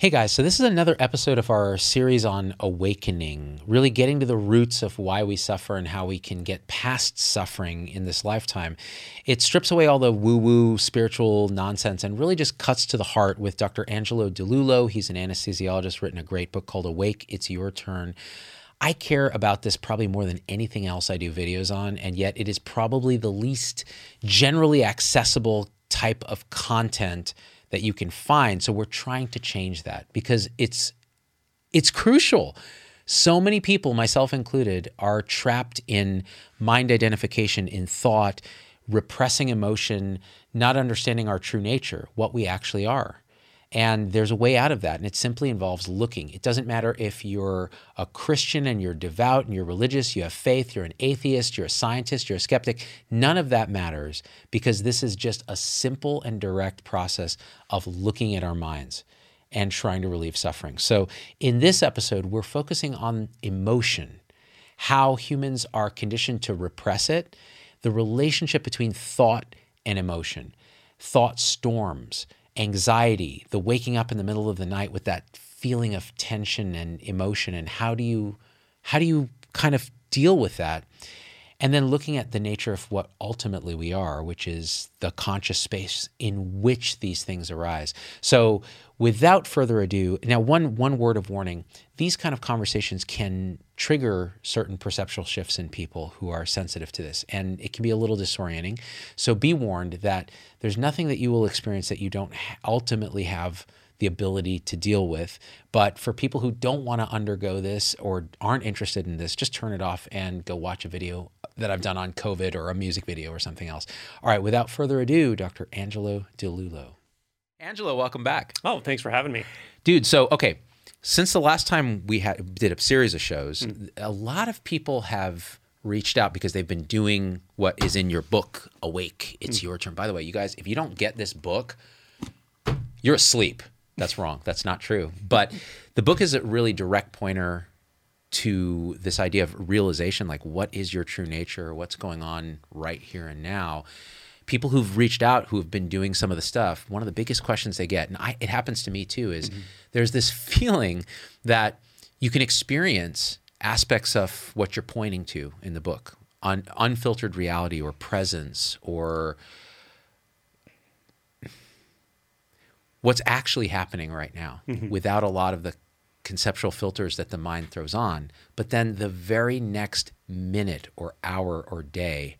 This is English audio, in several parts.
Hey guys, so this is another episode of our series on awakening, really getting to the roots of why we suffer and how we can get past suffering in this lifetime. It strips away all the woo woo spiritual nonsense and really just cuts to the heart with Dr. Angelo DiLullo. He's an anesthesiologist, written a great book called Awake, It's Your Turn. I care about this probably more than anything else I do videos on, and yet it is probably the least generally accessible type of content that you can find. So we're trying to change that because it's it's crucial. So many people, myself included, are trapped in mind identification, in thought, repressing emotion, not understanding our true nature, what we actually are. And there's a way out of that, and it simply involves looking. It doesn't matter if you're a Christian and you're devout and you're religious, you have faith, you're an atheist, you're a scientist, you're a skeptic. None of that matters because this is just a simple and direct process of looking at our minds and trying to relieve suffering. So, in this episode, we're focusing on emotion, how humans are conditioned to repress it, the relationship between thought and emotion, thought storms anxiety, the waking up in the middle of the night with that feeling of tension and emotion and how do you how do you kind of deal with that? And then looking at the nature of what ultimately we are, which is the conscious space in which these things arise. So, without further ado, now one one word of warning: these kind of conversations can trigger certain perceptual shifts in people who are sensitive to this, and it can be a little disorienting. So, be warned that there's nothing that you will experience that you don't ultimately have the ability to deal with. But for people who don't want to undergo this or aren't interested in this, just turn it off and go watch a video that I've done on COVID or a music video or something else. All right, without further ado, Dr. Angelo DiLullo. Angelo, welcome back. Oh, thanks for having me. Dude, so okay, since the last time we had did a series of shows, mm. a lot of people have reached out because they've been doing what is in your book, Awake. It's mm. your turn. By the way, you guys, if you don't get this book, you're asleep. That's wrong. That's not true. But the book is a really direct pointer to this idea of realization like what is your true nature what's going on right here and now people who've reached out who have been doing some of the stuff one of the biggest questions they get and I, it happens to me too is mm-hmm. there's this feeling that you can experience aspects of what you're pointing to in the book un, unfiltered reality or presence or what's actually happening right now mm-hmm. without a lot of the conceptual filters that the mind throws on. But then the very next minute or hour or day,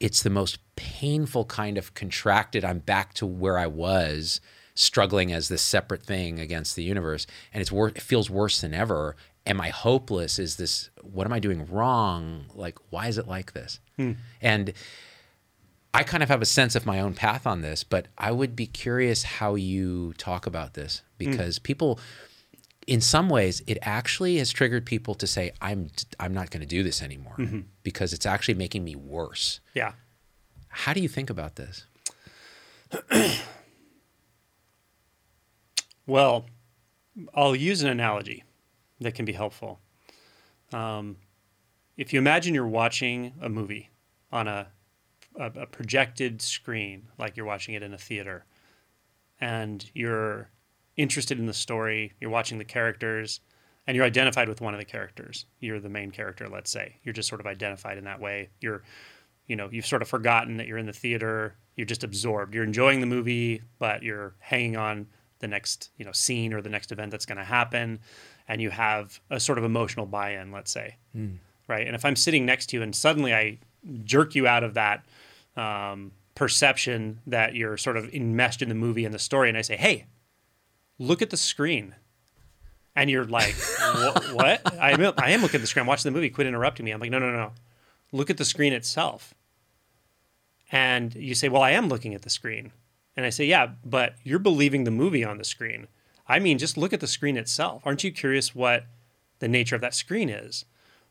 it's the most painful kind of contracted, I'm back to where I was struggling as this separate thing against the universe. And it's wor- it feels worse than ever. Am I hopeless? Is this, what am I doing wrong? Like, why is it like this? Hmm. And I kind of have a sense of my own path on this, but I would be curious how you talk about this hmm. because mm. people, in some ways, it actually has triggered people to say, "I'm I'm not going to do this anymore," mm-hmm. because it's actually making me worse. Yeah. How do you think about this? well, I'll use an analogy that can be helpful. Um, if you imagine you're watching a movie on a a, a projected screen, like you're watching it in a theater, and you're interested in the story, you're watching the characters, and you're identified with one of the characters. You're the main character, let's say. You're just sort of identified in that way. You're, you know, you've sort of forgotten that you're in the theater. You're just absorbed. You're enjoying the movie, but you're hanging on the next, you know, scene or the next event that's going to happen. and you have a sort of emotional buy-in, let's say, mm. right? And if I'm sitting next to you and suddenly I jerk you out of that um, perception that you're sort of enmeshed in the movie and the story, and I say, "Hey, look at the screen," and you're like, "What? I am, I am looking at the screen. I'm watching the movie. Quit interrupting me." I'm like, "No, no, no. Look at the screen itself." And you say, "Well, I am looking at the screen," and I say, "Yeah, but you're believing the movie on the screen." I mean, just look at the screen itself. Aren't you curious what the nature of that screen is?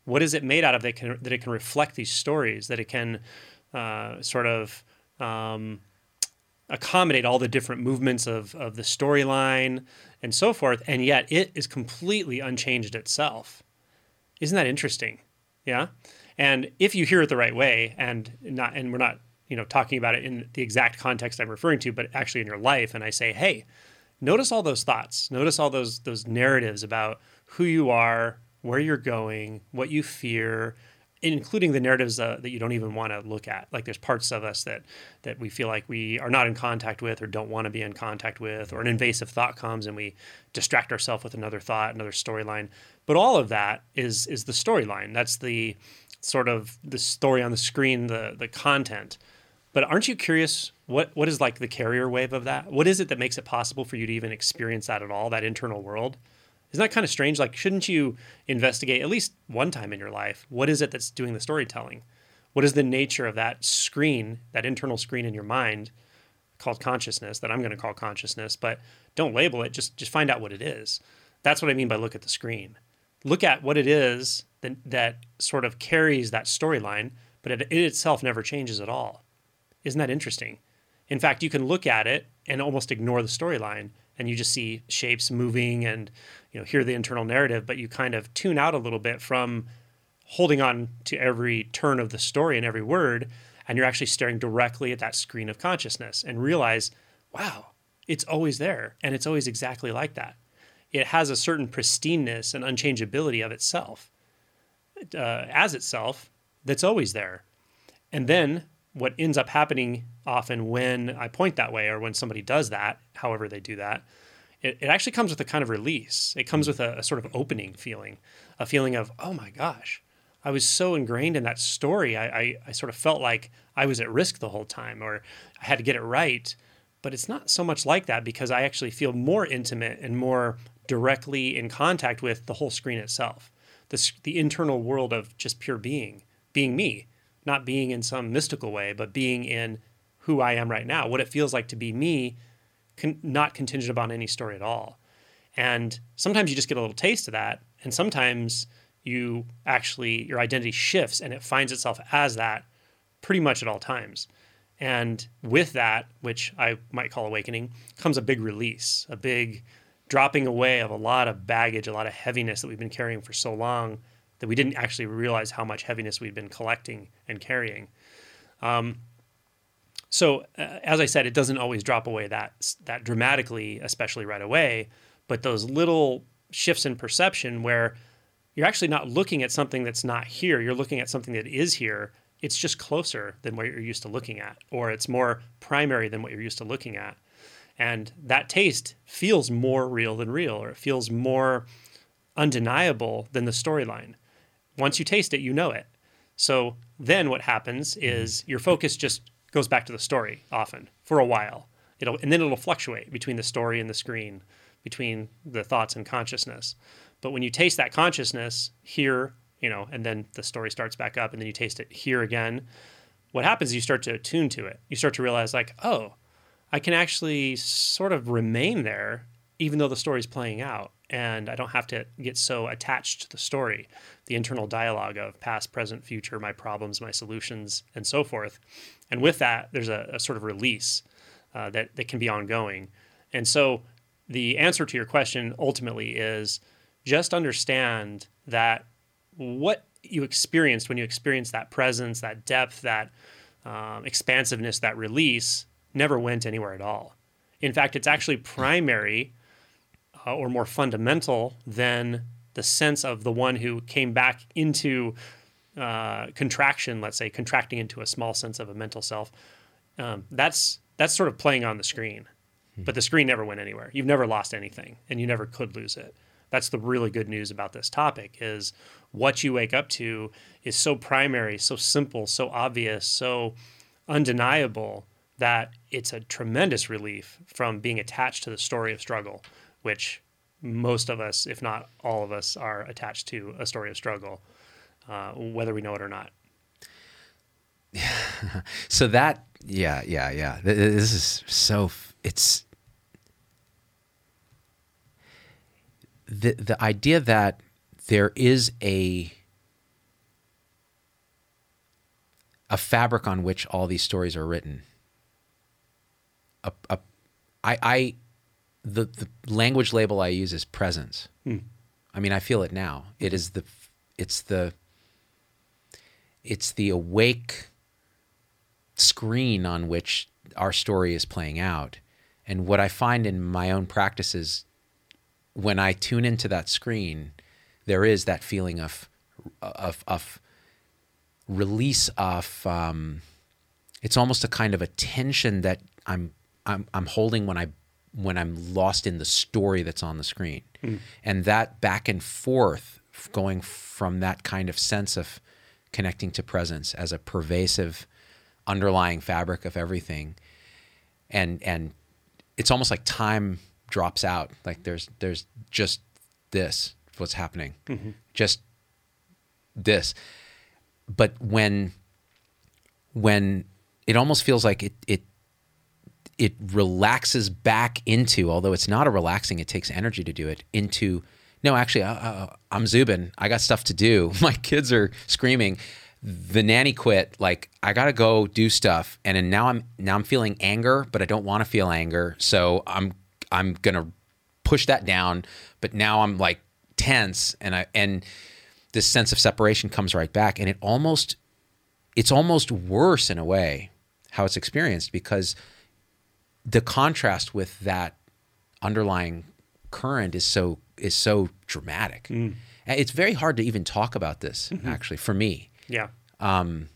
What is it made out of that, can, that it can reflect these stories, that it can uh, sort of um, accommodate all the different movements of, of the storyline and so forth, and yet it is completely unchanged itself. Isn't that interesting? Yeah. And if you hear it the right way, and not, and we're not, you know, talking about it in the exact context I'm referring to, but actually in your life, and I say, hey, notice all those thoughts notice all those those narratives about who you are where you're going what you fear including the narratives uh, that you don't even want to look at like there's parts of us that that we feel like we are not in contact with or don't want to be in contact with or an invasive thought comes and we distract ourselves with another thought another storyline but all of that is is the storyline that's the sort of the story on the screen the the content but aren't you curious what what is like the carrier wave of that? What is it that makes it possible for you to even experience that at all, that internal world? Isn't that kind of strange? Like, shouldn't you investigate at least one time in your life? What is it that's doing the storytelling? What is the nature of that screen, that internal screen in your mind called consciousness that I'm going to call consciousness, but don't label it, just just find out what it is. That's what I mean by look at the screen. Look at what it is that, that sort of carries that storyline, but it, it itself never changes at all. Isn't that interesting? In fact, you can look at it and almost ignore the storyline and you just see shapes moving and you know hear the internal narrative, but you kind of tune out a little bit from holding on to every turn of the story and every word and you're actually staring directly at that screen of consciousness and realize, wow, it's always there and it's always exactly like that. It has a certain pristineness and unchangeability of itself uh, as itself that's always there. And then what ends up happening often when I point that way or when somebody does that, however they do that, it, it actually comes with a kind of release. It comes hmm. with a, a, sort of opening feeling, a feeling of, oh my gosh, I was so ingrained in that story. I, I, I sort of felt like I was at risk the whole time or I had to get it right. But it's not so much like that because I actually feel more intimate and more directly in contact with the whole screen itself, the, the internal world of just pure being, being me not being in some mystical way, but being in who I am right now, what it feels like to be me, con- not contingent upon any story at all. And sometimes you just get a little taste of that, and sometimes you actually your identity shifts and it finds itself as that pretty much at all times. And with that, which I might call awakening, comes a big release, a big dropping away of a lot of baggage, a lot of heaviness that we've been carrying for so long that we didn't actually realize how much heaviness we'd been collecting and carrying. Um, so, uh, as I said, it doesn't always drop away that that dramatically, especially right away. But those little shifts in perception, where you're actually not looking at something that's not here, you're looking at something that is here. It's just closer than what you're used to looking at, or it's more primary than what you're used to looking at. And that taste feels more real than real, or it feels more undeniable than the storyline once you taste it, you know it. So then what happens is your focus just goes back to the story often for a while. It'll and then it'll fluctuate between the story and the screen, between the thoughts and consciousness. But when you taste that consciousness here, you know, and then the story starts back up and then you taste it here again, what happens is you start to attune to it. You start to realize like, oh, I can actually sort of remain there even though the story's playing out and I don't have to get so attached to the story, the internal dialogue of past, present, future, my problems, my solutions, and so forth. And with that, there's a, a sort of release uh, that, that can be ongoing. And so the answer to your question ultimately is just understand that what you experienced when you experienced that presence, that depth, that um, expansiveness, that release never went anywhere at all. In fact, it's actually primary uh, or more fundamental than the sense of the one who came back into uh, contraction, let's say, contracting into a small sense of a mental self. Um, that's that's sort of playing on the screen, hmm. but the screen never went anywhere. You've never lost anything, and you never could lose it. That's the really good news about this topic is what you wake up to is so primary, so simple, so obvious, so undeniable that it's a tremendous relief from being attached to the story of struggle, which most of us, if not all of us, are attached to a story of struggle, uh, whether we know it or not. so that, yeah, yeah, yeah. This is so, it's, the, the idea that there is a, a fabric on which all these stories are written. A, a, I, I, the, the language label I use is presence. Hmm. I mean, I feel it now. It is the, it's the, it's the awake screen on which our story is playing out. And what I find in my own practice is when I tune into that screen, there is that feeling of, of, of release of, um, it's almost a kind of a tension that I'm, I'm, I'm holding when I when I'm lost in the story that's on the screen. Mm. And that back and forth, going from that kind of sense of connecting to presence as a pervasive underlying fabric of everything. And and it's almost like time drops out. Like there's there's just this what's happening. Mm-hmm. Just this. But when when it almost feels like it it it relaxes back into, although it's not a relaxing, it takes energy to do it, into, no, actually, uh, uh, I'm Zubin. I got stuff to do. My kids are screaming. The nanny quit. Like I got to go do stuff, and then now I'm now I'm feeling anger, but I don't want to feel anger, so I'm I'm gonna push that down. But now I'm like tense, and I and this sense of separation comes right back, and it almost it's almost worse in a way how it's experienced because the contrast with that underlying current is so is so dramatic. Mm. It's very hard to even talk about this mm-hmm. actually for me. Yeah. Um,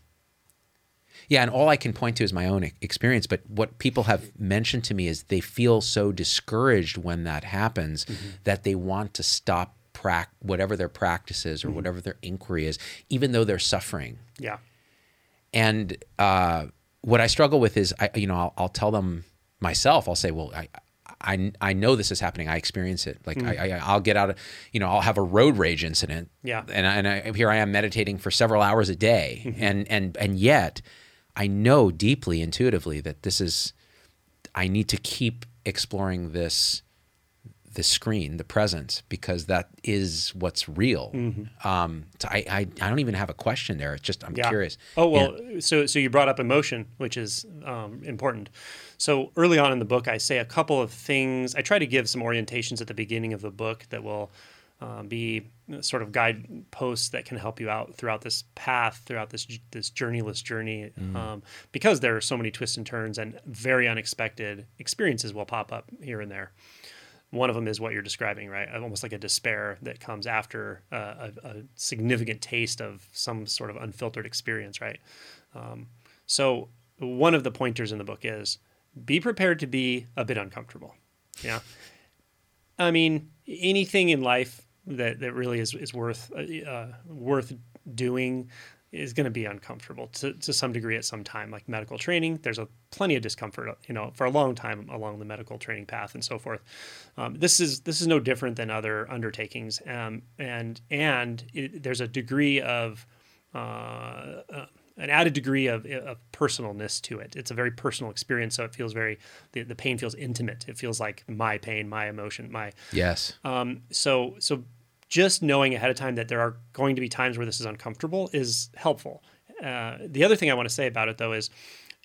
yeah, and all I can point to is my own experience. But what people have mentioned to me is they feel so discouraged when that happens mm-hmm. that they want to stop prac- whatever their practice is or mm-hmm. whatever their inquiry is, even though they're suffering. Yeah. And uh, what I struggle with is, I, you know, I'll, I'll tell them myself, I'll say, well, I, I, I know this is happening. I experience it. Like mm. I, I, will get out of, you know, I'll have a road rage incident. Yeah. And, I, and I, here I am meditating for several hours a day. Mm-hmm. And, and, and yet I know deeply intuitively that this is, I need to keep exploring this the screen, the presence, because that is what's real. Mm-hmm. Um, so I, I, I, don't even have a question there. It's just I'm yeah. curious. Oh well, and, so so you brought up emotion, which is um, important. So early on in the book, I say a couple of things. I try to give some orientations at the beginning of the book that will um, be sort of guideposts that can help you out throughout this path, throughout this this journeyless journey, mm. um, because there are so many twists and turns and very unexpected experiences will pop up here and there. One of them is what you're describing, right? Almost like a despair that comes after uh, a, a, significant taste of some sort of unfiltered experience, right? Um, so one of the pointers in the book is be prepared to be a bit uncomfortable. Yeah. I mean, anything in life that, that really is, is worth uh, uh worth doing is going to be uncomfortable to, to some degree at some time like medical training there's a plenty of discomfort you know for a long time along the medical training path and so forth um, this is this is no different than other undertakings um, and and it, there's a degree of uh, uh, an added degree of, of personalness to it. It's a very personal experience, so it feels very the, the pain feels intimate. It feels like my pain, my emotion, my yes. Um, so so just knowing ahead of time that there are going to be times where this is uncomfortable is helpful. Uh, the other thing I want to say about it though is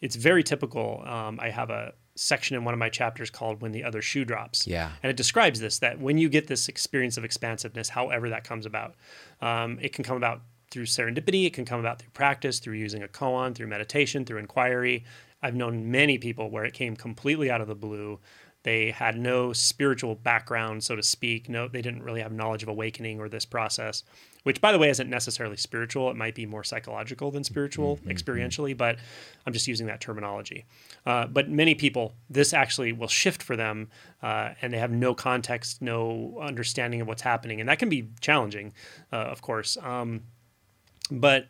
it's very typical. Um, I have a section in one of my chapters called "When the Other Shoe Drops." Yeah, and it describes this that when you get this experience of expansiveness, however that comes about, um, it can come about through serendipity. It can come about through practice, through using a koan, through meditation, through inquiry. I've known many people where it came completely out of the blue. They had no spiritual background, so to speak. No, they didn't really have knowledge of awakening or this process, which by the way isn't necessarily spiritual. It might be more psychological than spiritual experientially, but I'm just using that terminology. Uh, but many people, this actually will shift for them, uh, and they have no context, no understanding of what's happening, and that can be challenging, uh, of course. Um, but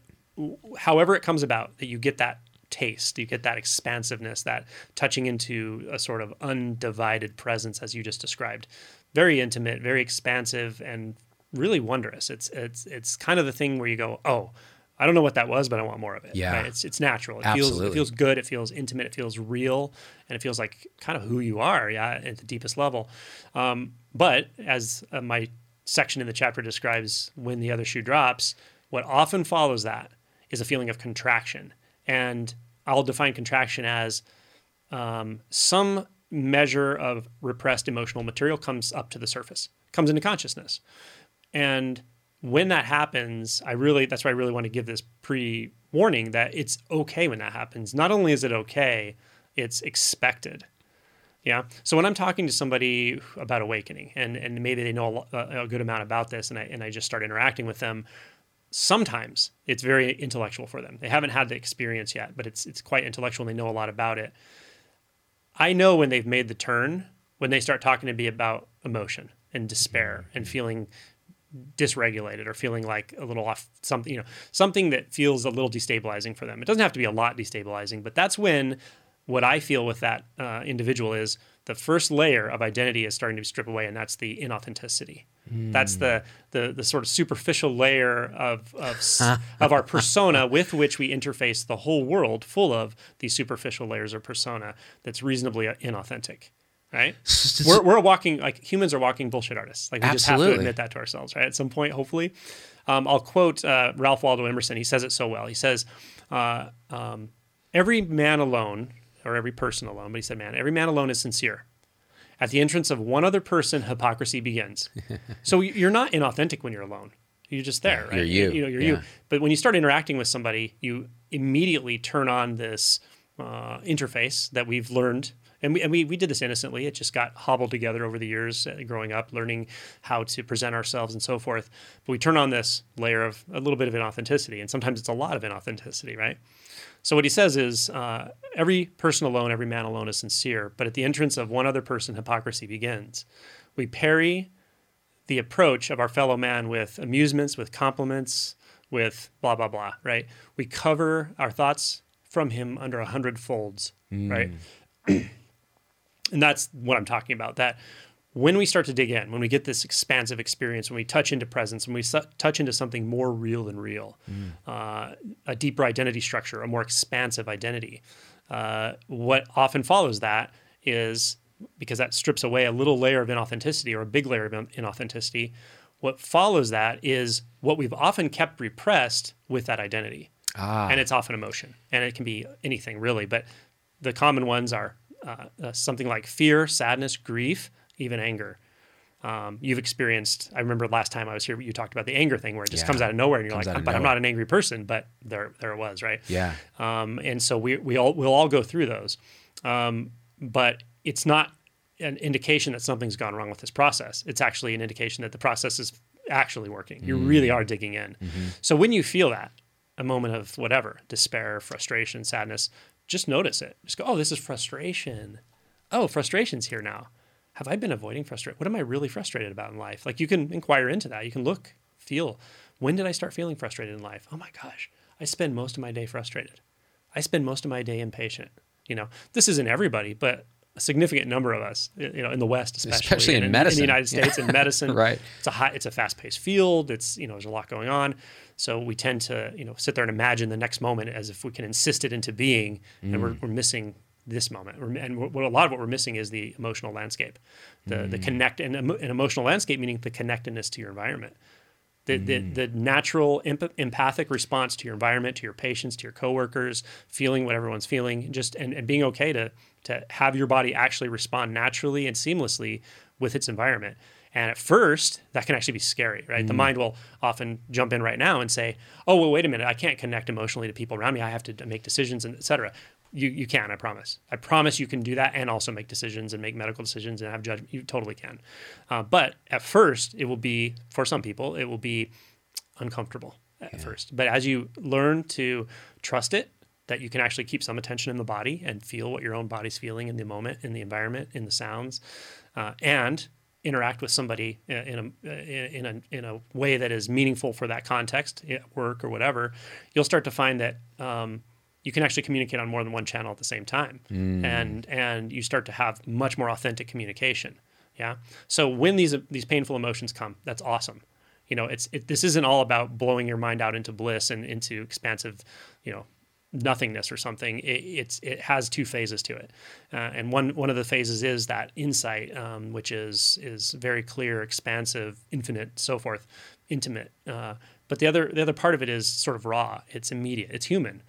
however it comes about, that you get that taste, you get that expansiveness, that touching into a sort of undivided presence, as you just described. Very intimate, very expansive, and really wondrous. It's it's it's kind of the thing where you go, oh, I don't know what that was, but I want more of it. Yeah. right? it's it's natural. It feels Absolutely. it feels good. It feels intimate. It feels real, and it feels like kind of who you are. Yeah, at the deepest level. Um, but as uh, my section in the chapter describes, when the other shoe drops, what often follows that is a feeling of contraction, and I'll define contraction as um, some measure of repressed emotional material comes up to the surface, comes into consciousness. And when that happens, I really, that's why I really want to give this pre warning that it's okay when that happens. Not only is it okay, it's expected. Yeah. So when I'm talking to somebody about awakening and, and maybe they know a, a good amount about this and I, and I just start interacting with them, sometimes it's very intellectual for them. They haven't had the experience yet, but it's, it's quite intellectual and they know a lot about it. I know when they've made the turn, when they start talking to me about emotion and despair and feeling dysregulated or feeling like a little off something, you know, something that feels a little destabilizing for them. It doesn't have to be a lot destabilizing, but that's when what I feel with that uh, individual is the first layer of identity is starting to strip away, and that's the inauthenticity. That's the, the the sort of superficial layer of of, of our persona with which we interface the whole world, full of these superficial layers of persona that's reasonably inauthentic. Right? we're, we're walking like humans are walking bullshit artists. Like we just have to admit that to ourselves, right? At some point, hopefully. Um, I'll quote uh, Ralph Waldo Emerson. He says it so well. He says, uh, um, "Every man alone, or every person alone, but he said, man, every man alone is sincere. At the entrance of one other person, hypocrisy begins. so you're not inauthentic when you're alone. You're just there, Yeah, right? you're you. You know, you're Yeah. you. But when you start interacting with somebody, you immediately turn on this uh, interface that we've learned. And, we, and we, we did this innocently. It just got hobbled together over the years uh, growing up, learning how to present ourselves and so forth. But we turn on this layer of a little bit of inauthenticity. And sometimes it's a lot of inauthenticity, right? So what he says is, uh, every person alone, every man alone is sincere, but at the entrance of one other person, hypocrisy begins. We parry the approach of our fellow man with amusements, with compliments, with blah blah blah. Right? We cover our thoughts from him under a hundred folds. Right? and that's what I'm talking about. That when we start to dig in, when we get this expansive experience, when we touch into presence, when we su- touch into something more real than real, uh, a deeper identity structure, a more expansive identity, uh, what often follows that is because that strips away a little layer of inauthenticity or a big layer of in- inauthenticity. What follows that is what we've often kept repressed with that identity. Ah. And it's often emotion, and it can be anything really, but the common ones are uh, uh, something like fear, sadness, grief, even anger. Um, you've experienced. I remember last time I was here, you talked about the anger thing, where it just Yeah. comes out of nowhere, and you're Comes like, "But I'm not an angry person," but there, there it was, right? Yeah. Um, and so we we all we'll all go through those, um, but it's not an indication that something's gone wrong with this process. It's actually an indication that the process is actually working. You really are digging in. So when you feel that, a moment of whatever, despair, frustration, sadness, just notice it. Just go, oh, this is frustration. Oh, frustration's here now. Have I been avoiding frustration? What am I really frustrated about in life? Like you can inquire into that. You can look, feel. When did I start feeling frustrated in life? Oh my gosh, I spend most of my day frustrated. I spend most of my day impatient. You know, this isn't everybody, but a significant number of us, you know, in the West, especially, Especially in and medicine. the United Yeah. States, in medicine, Right. It's a high, it's a fast-paced field. It's you know, there's a lot going on, so we tend to you know sit there and imagine the next moment as if we can insist it into being, and we're, mm. we're missing this moment. And what a lot of what we're missing is the emotional landscape, the the mm. connect and an emotional landscape meaning the connectedness to your environment the, the, mm. the natural emp- empathic response to your environment, to your patients, to your coworkers, feeling what everyone's feeling, just and, and being okay to to have your body actually respond naturally and seamlessly with its environment. And at first, that can actually be scary, right? The mm. mind will often jump in right now and say, "Oh, well, wait a minute, I can't connect emotionally to people around me. I have to make decisions, and et cetera." You you can, I promise. I promise you can do that and also make decisions and make medical decisions and have judgment. You totally can. Uh, but at first, it will be for some people, it will be uncomfortable at first. But as you learn to trust it, that you can actually keep some attention in the body and feel what your own body's feeling in the moment, in the environment, in the sounds, uh, and interact with somebody in a, in a in a way that is meaningful for that context at work or whatever, you'll start to find that um, you can actually communicate on more than one channel at the same time, and and you start to have much more authentic communication. Yeah. So when these these painful emotions come, that's awesome. You know, it's it, this isn't all about blowing your mind out into bliss and into expansive, you know, nothingness or something. It, it's it has two phases to it, uh, and one one of the phases is that insight, um, which is is very clear, expansive, infinite, so forth, intimate. Uh, but the other the other part of it is sort of raw. It's immediate. It's human,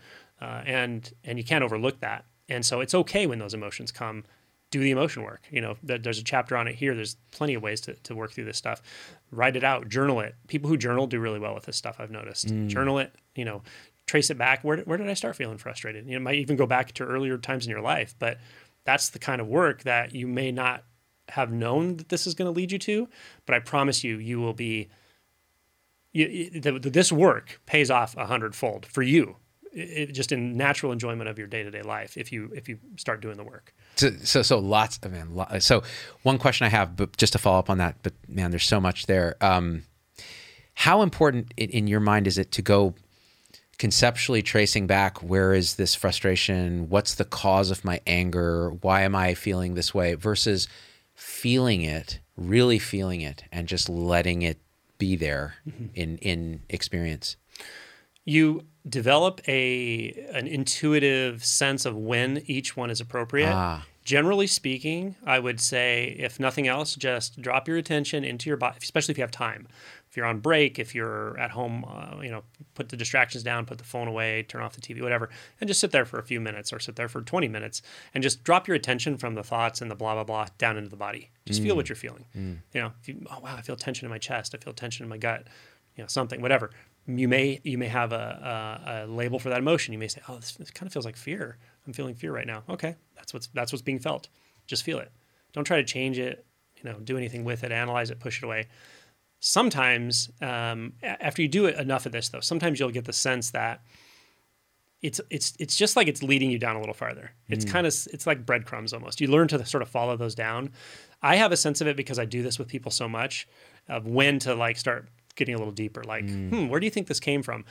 uh, and and you can't overlook that. And so it's okay when those emotions come. Do the emotion work. You know, th- there's a chapter on it here. There's plenty of ways to, to work through this stuff. Write it out, journal it. People who journal do really well with this stuff. I've noticed. Journal it. You know, trace it back. Where did, where did I start feeling frustrated? You know, it might even go back to earlier times in your life, but that's the kind of work that you may not have known that this is going to lead you to. But I promise you, you will be. You- the, the, this work pays off a hundredfold for you, it, just in natural enjoyment of your day to day life. If you if you start doing the work. So, so, so lots of man. Lo- so, one question I have, but just to follow up on that, but man, there's so much there. Um, how important in, in your mind is it to go conceptually tracing back? Where is this frustration? What's the cause of my anger? Why am I feeling this way? Versus feeling it, really feeling it, and just letting it be there in in experience. You develop a an intuitive sense of when each one is appropriate. Ah. Generally speaking, I would say, if nothing else, just drop your attention into your body, especially if you have time. If you're on break, if you're at home, uh, you know, put the distractions down, put the phone away, turn off the TV, whatever, and just sit there for a few minutes or sit there for 20 minutes and just drop your attention from the thoughts and the blah, blah, blah down into the body. Just feel what you're feeling. You know, you, oh, wow, I feel tension in my chest. I feel tension in my gut, you know, something, whatever you may you may have a, a, a label for that emotion. You may say, "Oh, this, this kind of feels like fear. I'm feeling fear right now." Okay, that's what's that's what's being felt. Just feel it. Don't try to change it. You know, do anything with it. Analyze it. Push it away. Sometimes, um, after you do it enough of this, though, sometimes you'll get the sense that it's it's it's just like it's leading you down a little farther. It's kind of it's like breadcrumbs almost. You learn to sort of follow those down. I have a sense of it because I do this with people so much of when to like start getting a little deeper. Like, hmm, where do you think this came from?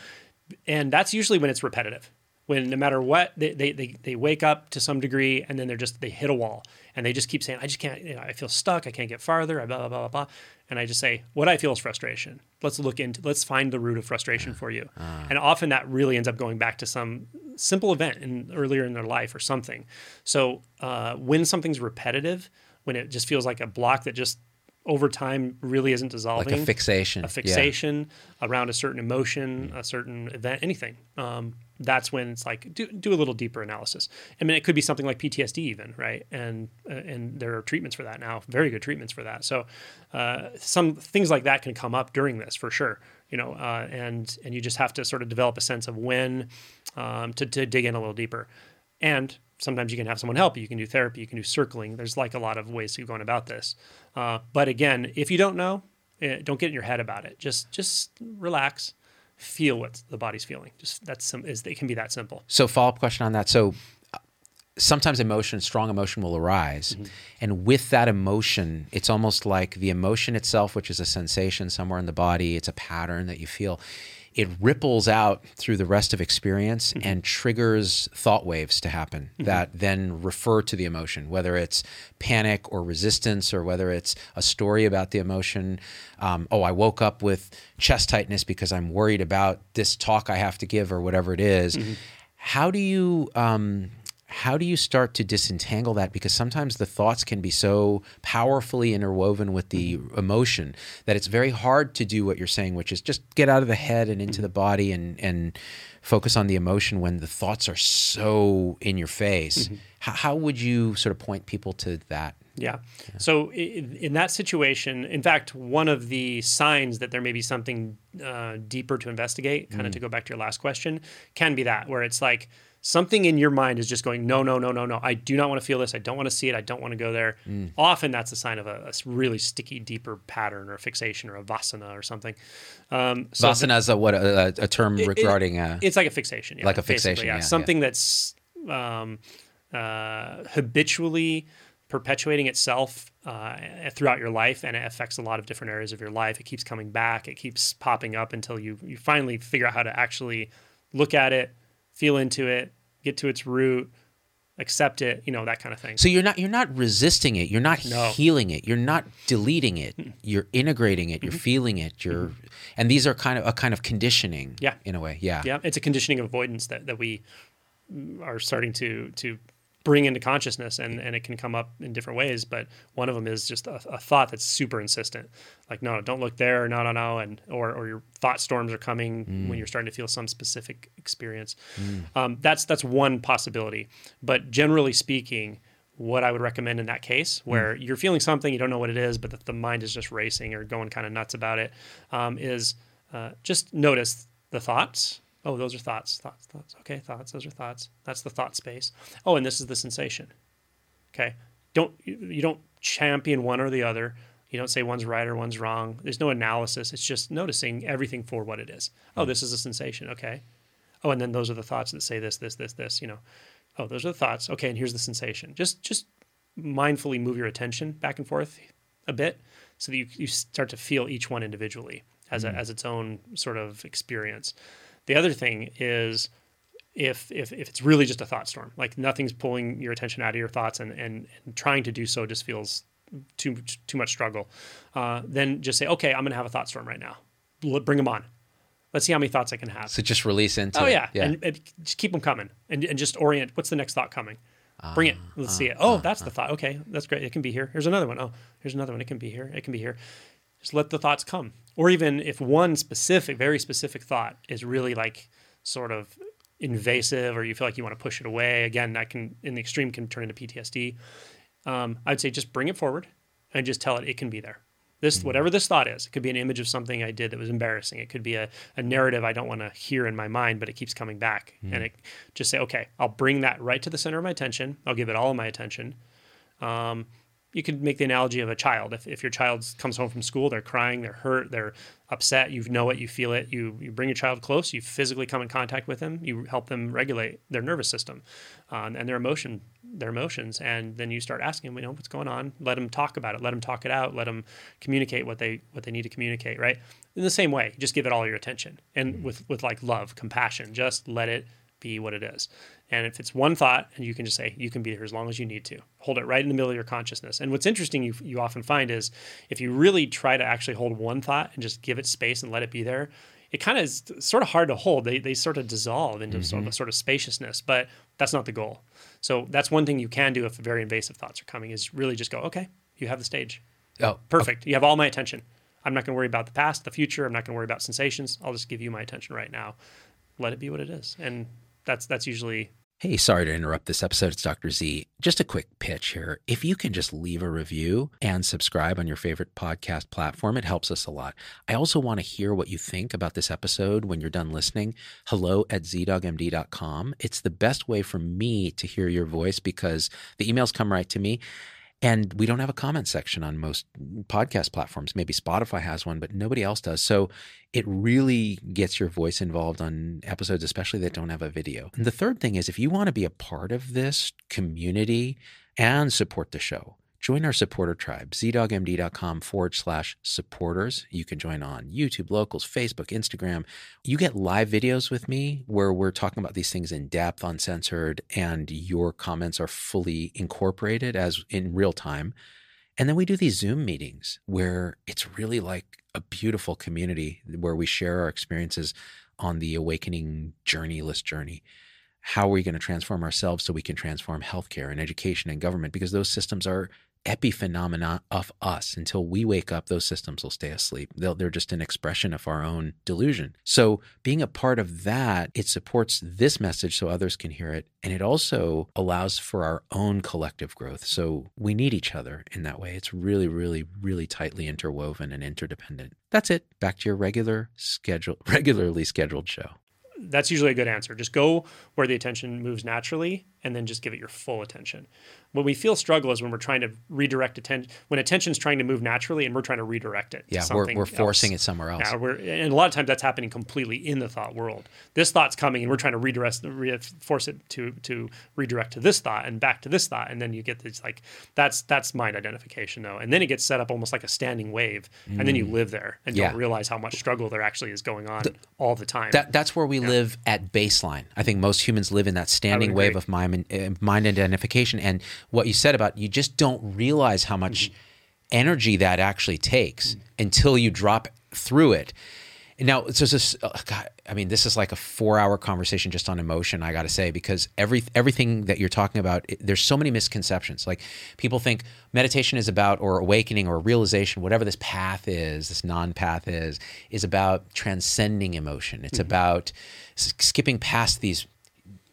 And that's usually when it's repetitive. When no matter what, they, they, they, they wake up to some degree and then they're just, they hit a wall and they just keep saying, I just can't, you know, I feel stuck. I can't get farther. I blah, blah, blah, blah, blah. And I just say, what I feel is frustration. Let's look into, let's find the root of frustration for you. And often that really ends up going back to some simple event in, earlier in their life or something. So uh, when something's repetitive, when it just feels like a block that just over time really isn't dissolving, Like a fixation. a Yeah. fixation around a certain emotion, a certain event, anything. Um, that's when it's like do, do a little deeper analysis. I mean, it could be something like PTSD, even right, and uh, and there are treatments for that now, very good treatments for that. So uh, some things like that can come up during this for sure. You know, uh, and and you just have to sort of develop a sense of when um, to to dig in a little deeper, and sometimes you can have someone help you. You can do therapy. You can do circling. There's like a lot of ways to go on about this. Uh, but again, if you don't know, eh, don't get in your head about it. Just just relax, feel what the body's feeling. Just that's some is it can be that simple. So follow up question on that. So uh, sometimes emotion, strong emotion will arise. And with that emotion, it's almost like the emotion itself, which is a sensation somewhere in the body, it's a pattern that you feel. It ripples out through the rest of experience and triggers thought waves to happen that then refer to the emotion, whether it's panic or resistance, or whether it's a story about the emotion. Um, oh, I woke up with chest tightness because I'm worried about this talk I have to give, or whatever it is. How do you um, how do you start to disentangle that? Because sometimes the thoughts can be so powerfully interwoven with the mm-hmm. emotion that it's very hard to do what you're saying, which is just get out of the head and into mm-hmm. the body and and focus on the emotion when the thoughts are so in your face. Mm-hmm. How, how would you sort of point people to that? Yeah. So in, in that situation, in fact, one of the signs that there may be something uh, deeper to investigate, kind of mm. to go back to your last question, can be that where it's like something in your mind is just going, no, no, no, no, no. I do not want to feel this. I don't want to see it. I don't want to go there. Often that's a sign of a, a really sticky, deeper pattern or fixation or a vasana or something. Um, so Vasana is a, what a, a term regarding uh, it's like a fixation, yeah, Like a fixation, yeah, yeah. something that's um, uh, habitually perpetuating itself uh, throughout your life, and it affects a lot of different areas of your life. It keeps coming back, it keeps popping up until you you finally figure out how to actually look at it, feel into it, get to its root, accept it, you know, that kind of thing. So you're not you're not resisting it. You're not No. healing it. You're not deleting it. Mm-hmm. You're integrating it. Mm-hmm. You're feeling it. You're mm-hmm. and these are kind of a kind of conditioning. Yeah. In a way. Yeah. yeah, it's a conditioning of avoidance that, that we mm, are starting to to bring into consciousness and, and it can come up in different ways but one of them is just a, a thought that's super insistent. Like no don't look there no no no and or, or your thought storms are coming when you're starting to feel some specific experience. Um, that's that's one possibility. But generally speaking what I would recommend in that case, where you're feeling something, you don't know what it is, but the, the mind is just racing or going kind of nuts about it, um, is uh, just notice the thoughts. Oh, those are thoughts, thoughts, thoughts. Okay, thoughts, those are thoughts. That's the thought space. Oh, and this is the sensation. Okay, don't you, don't champion one or the other. You don't say one's right or one's wrong. There's no analysis. It's just noticing everything for what it is. Oh, this is a sensation. Okay. Oh, and then those are the thoughts that say this, this, this, this. You know. Oh, those are the thoughts. Okay, and here's the sensation. Just just mindfully move your attention back and forth a bit so that you, you start to feel each one individually as, a, mm. as its own sort of experience. The other thing is if, if, if it's really just a thought storm, like nothing's pulling your attention out of your thoughts and, and, and trying to do so just feels too, too much struggle, uh, then just say, okay, I'm going to have a thought storm right now. Bring them on. Let's see how many thoughts I can have. So just release into Oh it. yeah, And, and just keep them coming, and, and just orient. What's the next thought coming? Bring it. Let's see it. Ah, oh, ah, that's ah, the thought. Okay, that's great. It can be here. Here's another one. Oh, here's another one. It can be here. It can be here. Just let the thoughts come. Or even if one specific, very specific thought is really like sort of invasive, or you feel like you want to push it away. Again, that can, in the extreme, can turn into PTSD. Um, I'd say just bring it forward and just tell it it can be there. This, whatever this thought is, it could be an image of something I did that was embarrassing. It could be a, a narrative I don't want to hear in my mind, but it keeps coming back. And it just say, okay, I'll bring that right to the center of my attention. I'll give it all of my attention. Um, you could make the analogy of a child. If, if your child comes home from school, they're crying, they're hurt, they're upset, you know it, you feel it. You, you bring your child close, you physically come in contact with them, you help them regulate their nervous system uh, and their emotion, their emotions, and then you start asking them, you know, what's going on. Let them talk about it. Let them talk it out. Let them communicate what they what they need to communicate. Right. In the same way, just give it all your attention and with with like love, compassion. Just let it be what it is. And if it's one thought, and you can just say, you can be here as long as you need to. Hold it right in the middle of your consciousness. And what's interesting, you, you often find is if you really try to actually hold one thought and just give it space and let it be there, it kind of is sort of hard to hold. They, they sort of dissolve into sort of a mm-hmm. sort of spaciousness, but that's not the goal. So that's one thing you can do if very invasive thoughts are coming is really just go, okay, you have the stage. Oh, oh. Perfect. You have all my attention. I'm not going to worry about the past, the future. I'm not going to worry about sensations. I'll just give you my attention right now. Let it be what it is. And that's that's usually Hey, sorry to interrupt this episode. It's Dr. Z. Just a quick pitch here. If you can just leave a review and subscribe on your favorite podcast platform, it helps us a lot. I also want to hear what you think about this episode when you're done listening. Hello at zdoggmd.com. It's the best way for me to hear your voice because the emails come right to me. And we don't have a comment section on most podcast platforms. Maybe Spotify has one, but nobody else does. So it really gets your voice involved on episodes, especially that don't have a video. And the third thing is if you want to be a part of this community and support the show, join our supporter tribe, zdoggmd.com forward slash supporters. You can join on YouTube, locals, Facebook, Instagram. You get live videos with me where we're talking about these things in depth, uncensored, and your comments are fully incorporated as in real time. And then we do these Zoom meetings where it's really like a beautiful community where we share our experiences on the awakening journeyless journey. How are we going to transform ourselves so we can transform healthcare and education and government? Because those systems are epiphenomena of us until we wake up those systems will stay asleep. They'll, they're just an expression of our own delusion. So being a part of that it supports this message so others can hear it and it also allows for our own collective growth. So we need each other in that way. It's really really really tightly interwoven and interdependent. That's it. Back to your regular schedule regularly scheduled show. That's usually a good answer. Just go where the attention moves naturally and then just give it your full attention. When we feel struggle is when we're trying to redirect attention, when attention is trying to move naturally and we're trying to redirect it. Yeah, we're, we're forcing else. it somewhere else. Yeah, we're, and a lot of times that's happening completely in the thought world. This thought's coming and we're trying to redirect, re- force it to to redirect to this thought and back to this thought, and then you get this like that's that's mind identification though, and then it gets set up almost like a standing wave, mm. and then you mm. live there and yeah. don't realize how much struggle there actually is going on the, all the time. That, that's where we yeah. live at baseline. I think most humans live in that standing wave of mind, uh, mind identification, and what you said about you just don't realize how much mm-hmm. energy that actually takes mm-hmm. until you drop through it. Now, so this, uh, God, I mean, this is like a four-hour conversation just on emotion. I got to say, because every everything that you're talking about, it, there's so many misconceptions. Like people think meditation is about, or awakening, or realization, whatever this path is, this non-path is, is about transcending emotion. It's mm-hmm. about skipping past these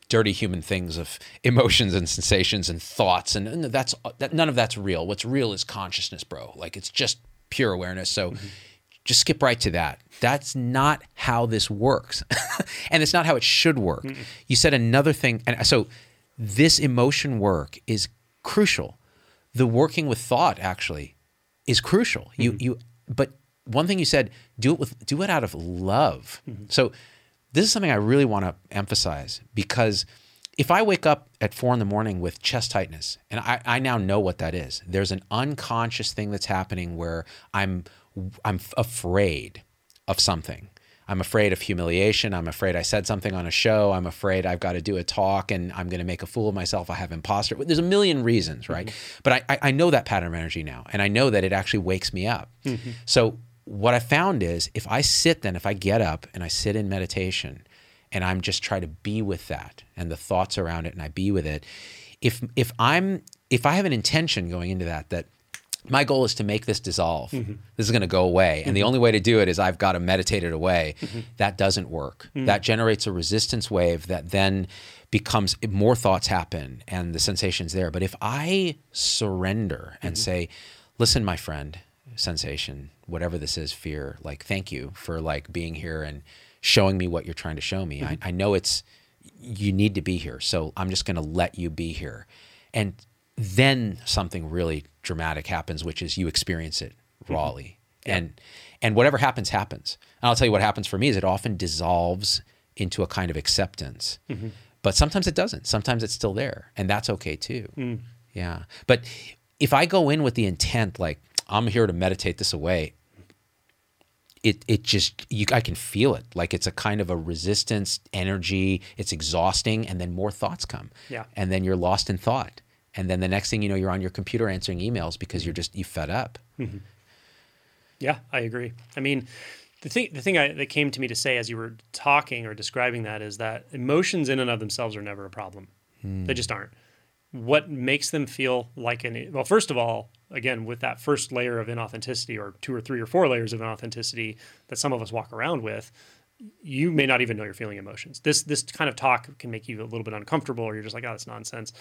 dirty human things of emotions and sensations and thoughts. And, and that's that none of that's real. What's real is consciousness bro. Like it's just pure awareness. So mm-hmm. just skip right to that. That's not how this works. And it's not how it should work. Mm you said another thing. And so this emotion work is crucial. The working with thought actually is crucial. Mm-hmm. you you but one thing you said do it with do it out of love. Mm-hmm. so this is something I really want to emphasize because if I wake up at four in the morning with chest tightness, and I, I now know what that is, there's an unconscious thing that's happening where I'm I'm afraid of something. I'm afraid of humiliation. I'm afraid I said something on a show. I'm afraid I've got to do a talk and I'm going to make a fool of myself. I have imposter. There's a million reasons, right? Mm-hmm. But I, I know that pattern of energy now, and I know that it actually wakes me up. Mm-hmm. So what I found is if I sit then, if I get up and I sit in meditation and I'm just try to be with that and the thoughts around it and I be with it, if if I'm if I have an intention going into that that my goal is to make this dissolve. Mm-hmm. This is going to go away. And mm-hmm. the only way to do it is I've got to meditate it away. Mm-hmm. That doesn't work. Mm. That generates a resistance wave that then becomes more thoughts happen and the sensations there. But if I surrender and mm-hmm. say, listen, my friend, sensation, whatever this is, fear, like, thank you for like being here and showing me what you're trying to show me. Mm-hmm. I, I know it's, you need to be here. So I'm just going to let you be here. And then something really dramatic happens, which is you experience it mm-hmm. rawly. Mm-hmm. Yeah. And, and whatever happens, happens. And I'll tell you what happens for me is it often dissolves into a kind of acceptance. Mm-hmm. But sometimes it doesn't. Sometimes it's still there. And that's okay too. Mm. Yeah. But if I go in with the intent, like, I'm here to meditate this away. It it just you I can feel it like it's a kind of a resistance energy. It's exhausting, and then more thoughts come. Yeah, and then you're lost in thought, and then the next thing you know, you're on your computer answering emails because you're just you fed up. Mm-hmm. Yeah, I agree. I mean, the thing the thing I, that came to me to say as you were talking or describing that is that emotions in and of themselves are never a problem. Mm. They just aren't. What makes them feel like an well, first of all, again with that first layer of inauthenticity or two or three or four layers of inauthenticity that some of us walk around with you may not even know you're feeling emotions. This this kind of talk can make you a little bit uncomfortable or you're just like oh that's nonsense.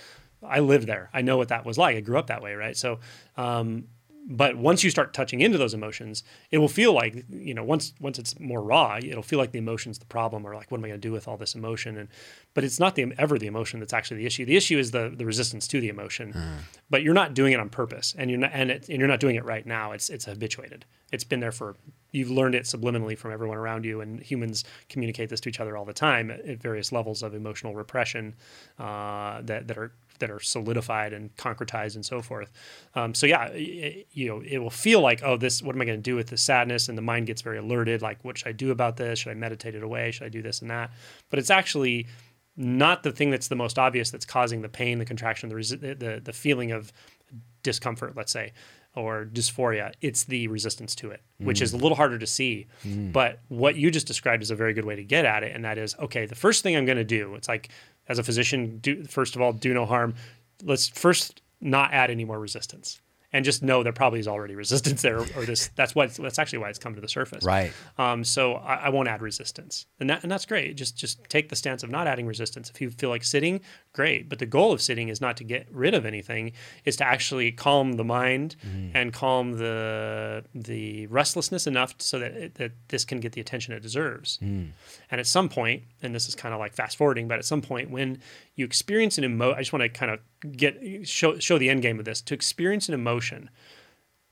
I lived there. I know what that was like. I grew up that way right? So um, but once you start touching into those emotions it will feel like you know once once it's more raw it'll feel like the emotion's the problem or like what am i going to do with all this emotion? And but it's not the ever the emotion that's actually the issue. The issue is the the resistance to the emotion. Mm. but you're not doing it on purpose and you're not and, it, and you're not doing it right now. It's it's habituated. It's been there for you've learned it subliminally from everyone around you and humans communicate this to each other all the time at, at various levels of emotional repression uh, that, that are that are solidified and concretized and so forth. Um, so yeah, it, you know, it will feel like, oh, this, what am I going to do with the sadness? And the mind gets very alerted. Like, what should I do about this? Should I meditate it away? Should I do this and that? But it's actually not the thing that's the most obvious that's causing the pain, the contraction, the resi- the, the feeling of discomfort, let's say, or dysphoria. It's the resistance to it, mm. which is a little harder to see. Mm. But what you just described is a very good way to get at it, and that is okay. The first thing I'm going to do, it's like as a physician, do first of all, do no harm. Let's first not add any more resistance. And just know there probably is already resistance there, or this that's what that's actually why it's come to the surface. Right. Um, so I, I won't add resistance, and that and that's great. Just just take the stance of not adding resistance. If you feel like sitting, great. But the goal of sitting is not to get rid of anything; is to actually calm the mind Mm-hmm. and calm the the restlessness enough so that it, that this can get the attention it deserves. Mm. And at some point, and this is kind of like fast forwarding, but at some point when you experience an emo, I just want to kind of get show show the end game of this. To experience an emotion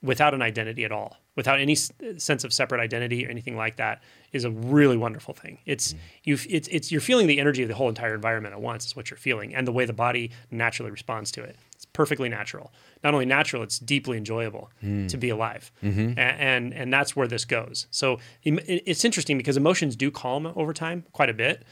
without an identity at all, without any s- sense of separate identity or anything like that, is a really wonderful thing. It's you, it's it's you're feeling the energy of the whole entire environment at once. Is what you're feeling, and the way the body naturally responds to it. It's perfectly natural. Not only natural, it's deeply enjoyable hmm. to be alive, mm-hmm. A- and, and that's where this goes. So it's interesting because emotions do calm over time quite a bit,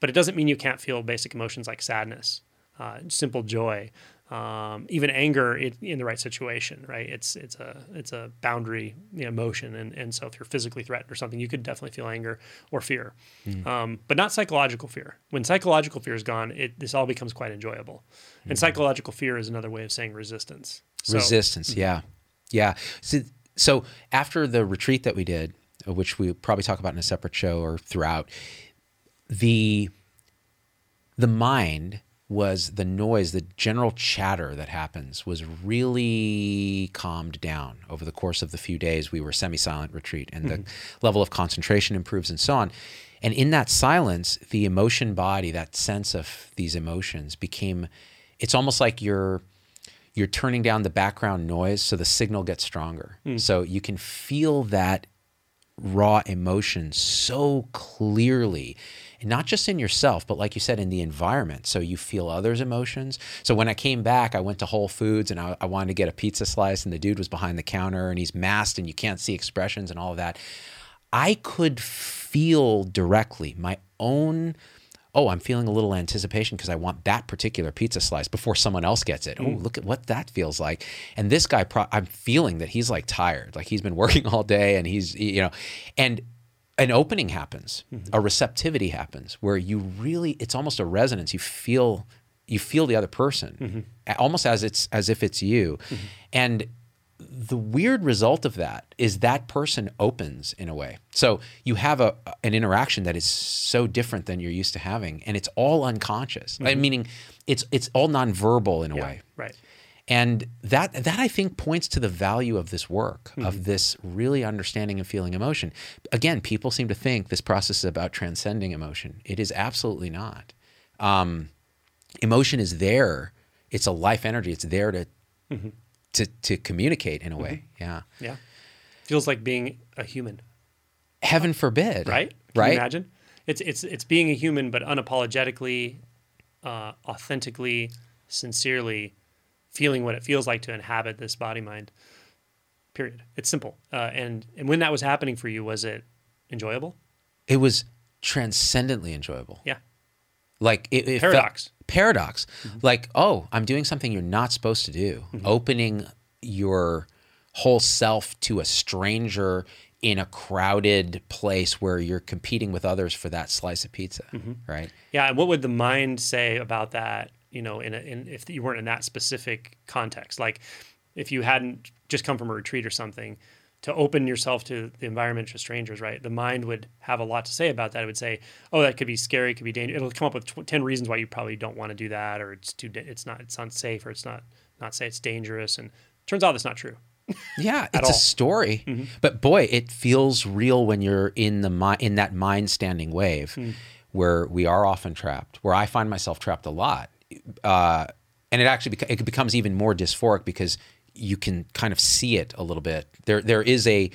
but it doesn't mean you can't feel basic emotions like sadness, uh, simple joy, um, even anger in, in the right situation, right? It's it's a it's a boundary emotion, and and so if you're physically threatened or something, you could definitely feel anger or fear, um, but not psychological fear. When psychological fear is gone, it this all becomes quite enjoyable, and psychological fear is another way of saying resistance. So, Resistance, yeah, yeah. So, so after the retreat that we did, uh, which we probably talk about in a separate show or throughout, the the mind was the noise, the general chatter that happens was really calmed down over the course of the few days we were semi-silent retreat, and the mm-hmm. level of concentration improves and so on. And in that silence, the emotion body, that sense of these emotions, became. It's almost like you're you're turning down the background noise so the signal gets stronger. Mm. So you can feel that raw emotion so clearly not just in yourself but like you said in the environment. So you feel others emotions. So when i came back i went to whole foods and I, I wanted to get a pizza slice and the dude was behind the counter and he's masked and you can't see expressions and all of that. I could feel directly my own oh, I'm feeling a little anticipation because I want that particular pizza slice before someone else gets it. Oh, mm. look at what that feels like. And this guy, pro- I'm feeling that he's like tired, like he's been working all day and he's, you know, and an opening happens, mm-hmm. a receptivity happens where you really, it's almost a resonance. You feel, you feel the other person mm-hmm. a- almost as it's, as if it's you. Mm-hmm. And the weird result of that is that person opens in a way. So you have a an interaction that is so different than you're used to having, and it's all unconscious. I meaning, it's it's all nonverbal in a Yeah, way. right. And that that I think points to the value of this work, of this really understanding and feeling emotion. Again, people seem to think this process is about transcending emotion. It is absolutely not. Um, emotion is there. It's a life energy. It's there to to to communicate in a way. Yeah. Yeah, feels like being a human. Heaven forbid. right? Can right. You imagine? It's it's it's being a human, but unapologetically, uh, authentically, sincerely, feeling what it feels like to inhabit this body mind. Period. It's simple. Uh, and and when that was happening for you, was it enjoyable? It was transcendently enjoyable. Yeah. Like it, it Paradox. paradox. Mm-hmm. Like, oh, I'm doing something you're not supposed to do. Mm-hmm. Opening your whole self to a stranger in a crowded place where you're competing with others for that slice of pizza, mm-hmm. right? Yeah. And what would the mind say about that? You know, in, a, in if you weren't in that specific context, like if you hadn't just come from a retreat or something, to open yourself to the environment to strangers, right? The mind would have a lot to say about that. It would say, "Oh, that could be scary, it could be dangerous." It'll come up with tw- ten reasons why you probably don't want to do that, or it's too, it's not, it's unsafe, or it's not, not say it's dangerous. And turns out that's not true. Yeah, it's all. a story, mm-hmm. but boy, it feels real when you're in the mi- in that mind standing wave, hmm. where we are often trapped. Where I find myself trapped a lot, uh, and it actually beca- it becomes even more dysphoric because you can kind of see it a little bit. There there is a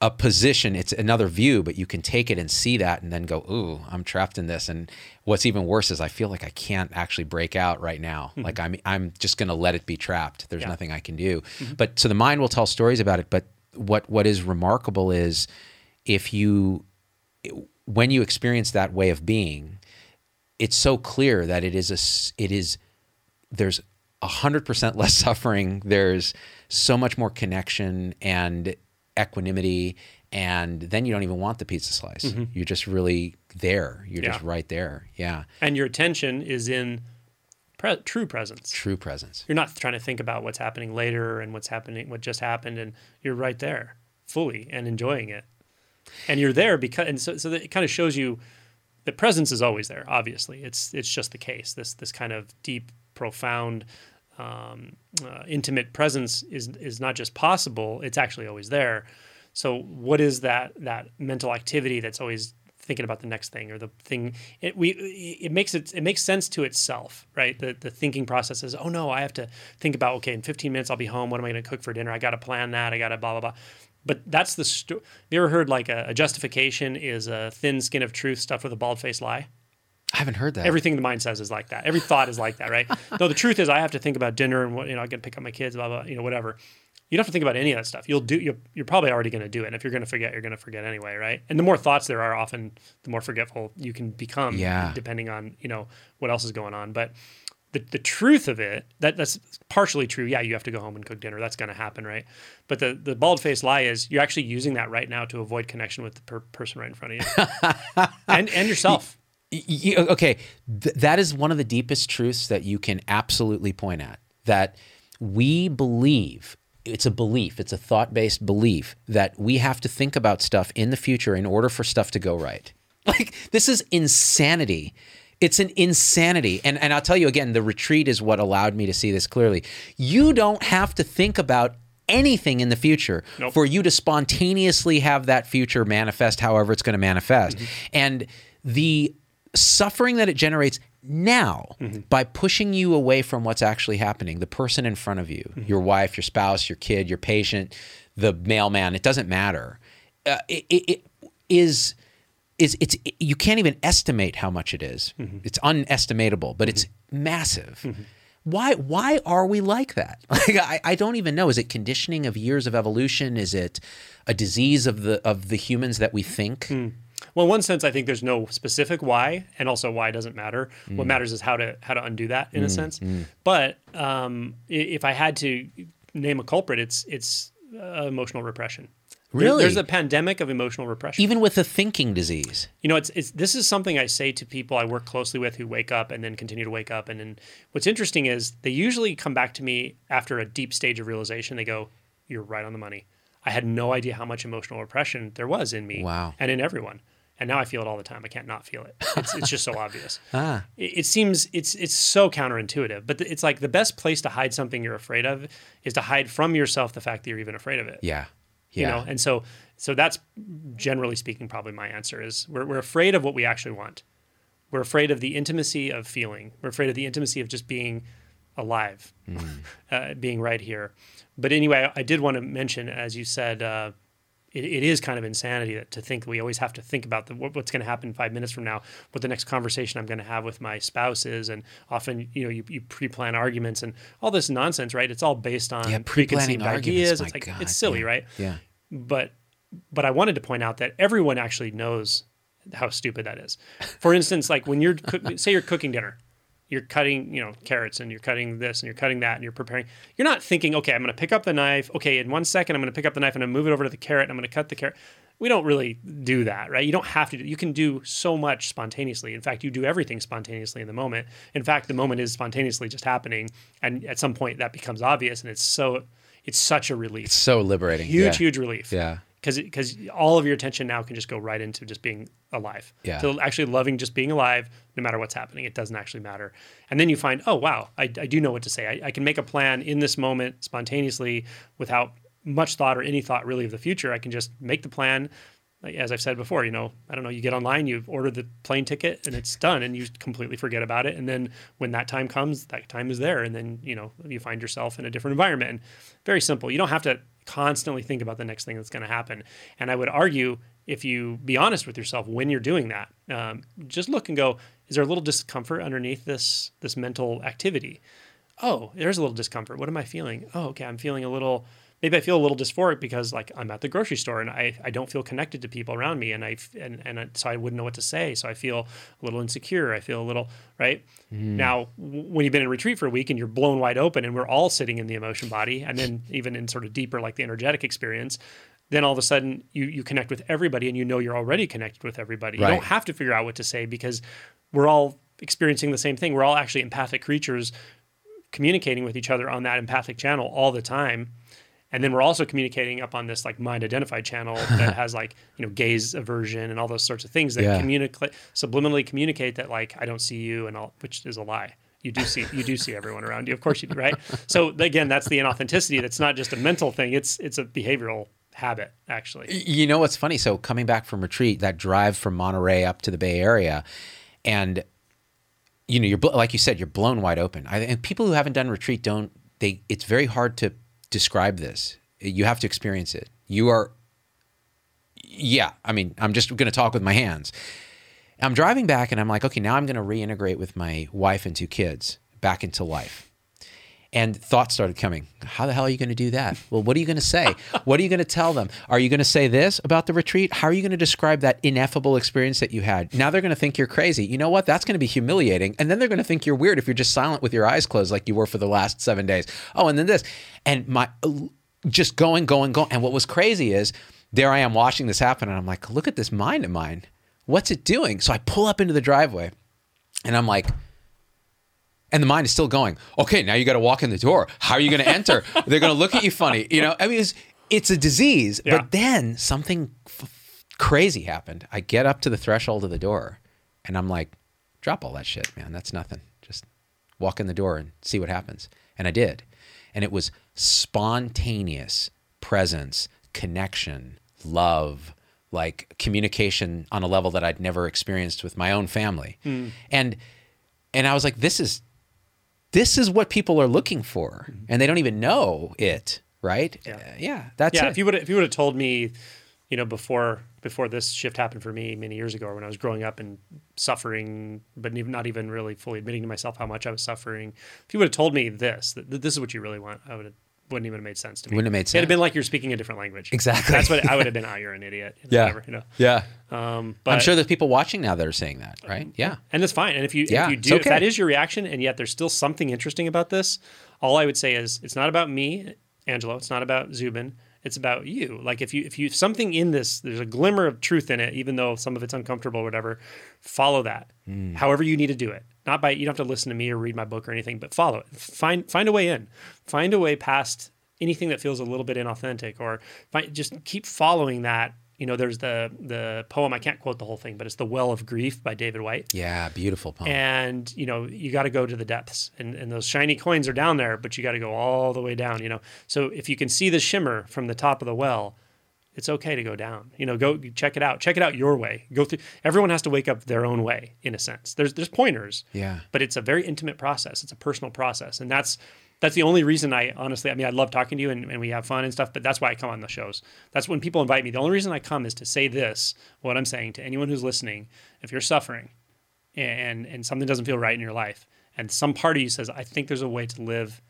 a position it's another view but you can take it and see that and then go ooh i'm trapped in this. And what's even worse is i feel like i can't actually break out right now. Like i'm i'm just going to let it be trapped. There's Yeah. nothing i can do. But so the mind will tell stories about it but what what is remarkable is if you when you experience that way of being it's so clear that it is a it is there's a hundred percent less suffering. There's so much more connection and equanimity, and then you don't even want the pizza slice. Mm-hmm. You're just really there. You're just right there. Yeah. And your attention is in pre- true presence. True presence. You're not trying to think about what's happening later and what's happening, what just happened, and you're right there fully and enjoying it. And you're there because, and so, so that it kind of shows you that presence is always there. Obviously, it's it's just the case. This this kind of deep, profound, um, uh, intimate presence is is not just possible; it's actually always there. So, what is that that mental activity that's always thinking about the next thing or the thing it we it makes it it makes sense to itself right the the thinking process is oh no i have to think about okay in 15 minutes i'll be home what am i going to cook for dinner i got to plan that i got to blah blah blah but that's the sto- you ever heard like a, a justification is a thin skin of truth stuffed with a bald faced lie? I haven't heard that. everything the mind says is like that. Every thought is like that right? No the truth is i have to think about dinner and what you know i got to pick up my kids blah blah you know whatever. You don't have to think about any of that stuff. You'll do you're, you're probably already going to do it. And if you're going to forget you're going to forget anyway right? And the more thoughts there are often the more forgetful you can become Yeah. depending on you know what else is going on. But the, the truth of it that that's partially true yeah you have to go home and cook dinner that's going to happen right but the the bald faced lie is you're actually using that right now to avoid connection with the per- person right in front of you and and yourself Y- y- okay, th- that is one of the deepest truths that you can absolutely point at. That we believe, it's a belief, it's a thought based belief that we have to think about stuff in the future in order for stuff to go right. Like, this is insanity. It's an insanity. And, and I'll tell you again, the retreat is what allowed me to see this clearly. You don't have to think about anything in the future Nope. for you to spontaneously have that future manifest however it's going to manifest. Mm-hmm. And the suffering that it generates now mm-hmm. by pushing you away from what's actually happening, the person in front of you, mm-hmm. your wife, your spouse, your kid, your patient, the mailman, it doesn't matter. Uh, it, it, it is is it's you can't even estimate how much it is. Mm-hmm. It's unestimatable, but it's mm-hmm. massive. Mm-hmm. Why why are we like that? Like I, I don't even know. Is it conditioning of years of evolution? Is it a disease of the of the humans that we think? Hmm. Well, in one sense, I think there's no specific why, and also why doesn't matter. What hmm. matters is how to how to undo that in a hmm. sense. But um, if I had to name a culprit, it's it's uh, emotional repression. There- Really? there's a pandemic of emotional repression. Even with a thinking disease. You know, it's, it's this is something I say to people I work closely with who wake up and then continue to wake up. And then what's interesting is they usually come back to me after a deep stage of realization. They go, "You're right on the money. I had no idea how much emotional repression there was in me Wow. and in everyone, and now I feel it all the time. I can't not feel it. It's, it's just so obvious. Ah. It, it seems it's it's so counterintuitive, but it's like the best place to hide something you're afraid of is to hide from yourself the fact that you're even afraid of it Yeah. You Yeah. know and so so that's generally speaking probably my answer is we're, we're afraid of what we actually want. We're afraid of the intimacy of feeling. We're afraid of the intimacy of just being alive uh, being right here. But anyway i did want to mention as you said uh, it, it is kind of insanity that, to think we always have to think about the, what, what's going to happen five minutes from now, what the next conversation I'm going to have with my spouse is, and often you know you, you pre-plan arguments and all this nonsense, right? It's all based on Yeah, preconceived ideas. It's like God, it's silly, yeah, right? Yeah. but but I wanted to point out that everyone actually knows how stupid that is. For instance, like when you're say you're cooking dinner, you're cutting you know carrots and you're cutting this and you're cutting that and you're preparing. You're not thinking, okay, I'm going to pick up the knife. Okay, in one second, I'm going to pick up the knife and I'm going to move it over to the carrot. And I'm going to cut the carrot. We don't really do that, right? You don't have to. Do, you can do so much spontaneously. In fact, you do everything spontaneously in the moment. In fact, the moment is spontaneously just happening, and at some point that becomes obvious, and it's so it's such a relief It's So liberating. huge, yeah. huge relief. Yeah. Because because all of your attention now can just go right into just being alive. Yeah. To actually loving just being alive, no matter what's happening. It doesn't actually matter. And then you find, oh wow, I, I do know what to say. I, I can make a plan in this moment spontaneously without much thought or any thought really of the future. I can just make the plan. As I've said before, you know, I don't know, you get online, you order the plane ticket and it's done and you completely forget about it. And then when that time comes, that time is there. And then, you know, you find yourself in a different environment. And very simple. You don't have to constantly think about the next thing that's going to happen. And I would argue if you be honest with yourself when you're doing that, um, just look and go, is there a little discomfort underneath this this mental activity? Oh, there's a little discomfort. What am I feeling? Oh, okay, I'm feeling a little. Maybe I feel a little dysphoric because like I'm at the grocery store and I, I don't feel connected to people around me and I and and I- so I wouldn't know what to say. So I feel a little insecure. I feel a little right mm. now w- when you've been in retreat for a week and you're blown wide open and we're all sitting in the emotion body and then even in sort of deeper like the energetic experience then all of a sudden you you connect with everybody and you know you're already connected with everybody. You don't have to figure out what to say because we're all experiencing the same thing. We're all actually empathic creatures communicating with each other on that empathic channel all the time. And then we're also communicating up on this like mind identified channel that has like, you know, gaze aversion and all those sorts of things that Yeah. communicate subliminally communicate that like I don't see you and all which is a lie. You do see you do see everyone around you. Of course you do, right? So again, that's the inauthenticity. That's not just a mental thing. It's it's a behavioral habit, actually. You know what's funny? So coming back from retreat, that drive from Monterey up to the Bay Area, and you know, you're like you said, you're blown wide open. I, and people who haven't done retreat don't. They it's very hard to describe this. You have to experience it. You are. Yeah, I mean, I'm just going to talk with my hands. I'm driving back, and I'm like, okay, now I'm going to reintegrate with my wife and two kids back into life. And thoughts started coming. How the hell are you going to do that? Well, what are you going to say? What are you going to tell them? Are you going to say this about the retreat? How are you going to describe that ineffable experience that you had? Now they're going to think you're crazy. You know what? That's going to be humiliating. And then they're going to think you're weird if you're just silent with your eyes closed like you were for the last seven days. Oh, and then this. And my uh, just going, going, going. And what was crazy is there I am watching this happen. And I'm like, look at this mind of mine. What's it doing? So I pull up into the driveway and I'm like, and the mind is still going, okay, now you got to walk in the door. How are you going to enter? They're going to look at you funny. You know, I mean, it's, it's a disease. Yeah. But then something f- crazy happened. I get up to the threshold of the door and I'm like, drop all that shit, man. That's nothing. Just walk in the door and see what happens. And I did. And it was spontaneous presence, connection, love, like communication on a level that I'd never experienced with my own family. Hmm. And and I was like, this is this is what people are looking for, and they don't even know it, right? Yeah. Uh, yeah, that's yeah, it. if you would if you would have told me, you know, before before this shift happened for me many years ago when I was growing up and suffering, but not even really fully admitting to myself how much I was suffering, if you would have told me this, that, that this is what you really want, I would have wouldn't even have made sense to me. Wouldn't have made sense. It'd have been like you're speaking a different language. Exactly. That's what I would have been. Oh, you're an idiot. you know, yeah, Whatever, you know. yeah. Um, but I'm sure there's people watching now that are saying that, right? Yeah. and that's fine. And if you Yeah, if you do if that is your reaction, and yet there's still something interesting about this, all I would say is it's not about me, Angelo. It's not about Zubin. It's about you. Like if you if you something in this, there's a glimmer of truth in it, even though some of it's uncomfortable or whatever. Follow that. Hmm. However you need to do it. Not by you don't have to listen to me or read my book or anything, but follow it. Find find a way in. Find a way past anything that feels a little bit inauthentic, or find, just keep following that. You know, there's the the poem. I can't quote the whole thing, but it's "The Well of Grief" by David Whyte Yeah, beautiful poem. and you know you got to go to the depths and, and those shiny coins are down there but you got to go all the way down you know so if you can see the shimmer from the top of the well it's okay to go down you know go check it out check it out your way go through everyone has to wake up their own way in a sense there's there's pointers Yeah. but it's a very intimate process it's a personal process and that's that's the only reason I honestly, I mean, I love talking to you and, and we have fun and stuff, but that's why I come on the shows. That's when people invite me. The only reason I come is to say this, what I'm saying to anyone who's listening. If you're suffering, and and something doesn't feel right in your life and some part of you says i think there's a way to live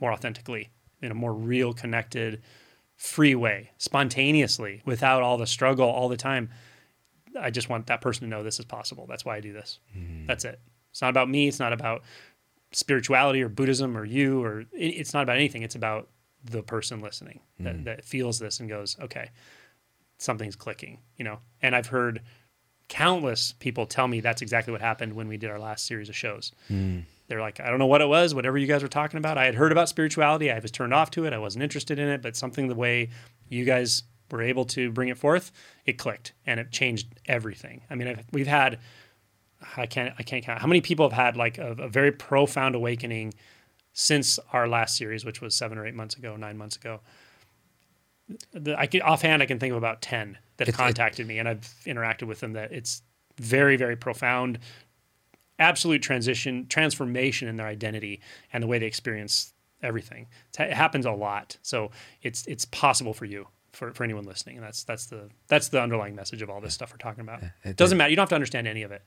more authentically in a more real connected free way spontaneously without all the struggle all the time. I just want that person to know this is possible. That's why i do this. Hmm. That's it. It's not about me. It's not about spirituality or buddhism or you or it's not about anything. It's about the person listening that, hmm. that feels this and goes okay something's clicking you know? And i've heard countless people tell me that's exactly what happened when we did our last series of shows. Hmm. They're like, I don't know what it was, whatever you guys were talking about. I had heard about spirituality. I was turned off to it. I wasn't interested in it, but something the way you guys were able to bring it forth, it clicked and it changed everything. I mean, I've, we've had, I can't, I can't count how many people have had like a, a very profound awakening since our last series, which was seven or eight months ago, nine months ago. The, I can offhand, I can think of about ten that have It's- it- contacted me, and I've interacted with them. That it's very, very profound, absolute transition, transformation in their identity and the way they experience everything. It happens a lot, so it's it's possible for you, for, for anyone listening. And that's that's the that's the underlying message of all this stuff we're talking about. It doesn't matter. You don't have to understand any of it.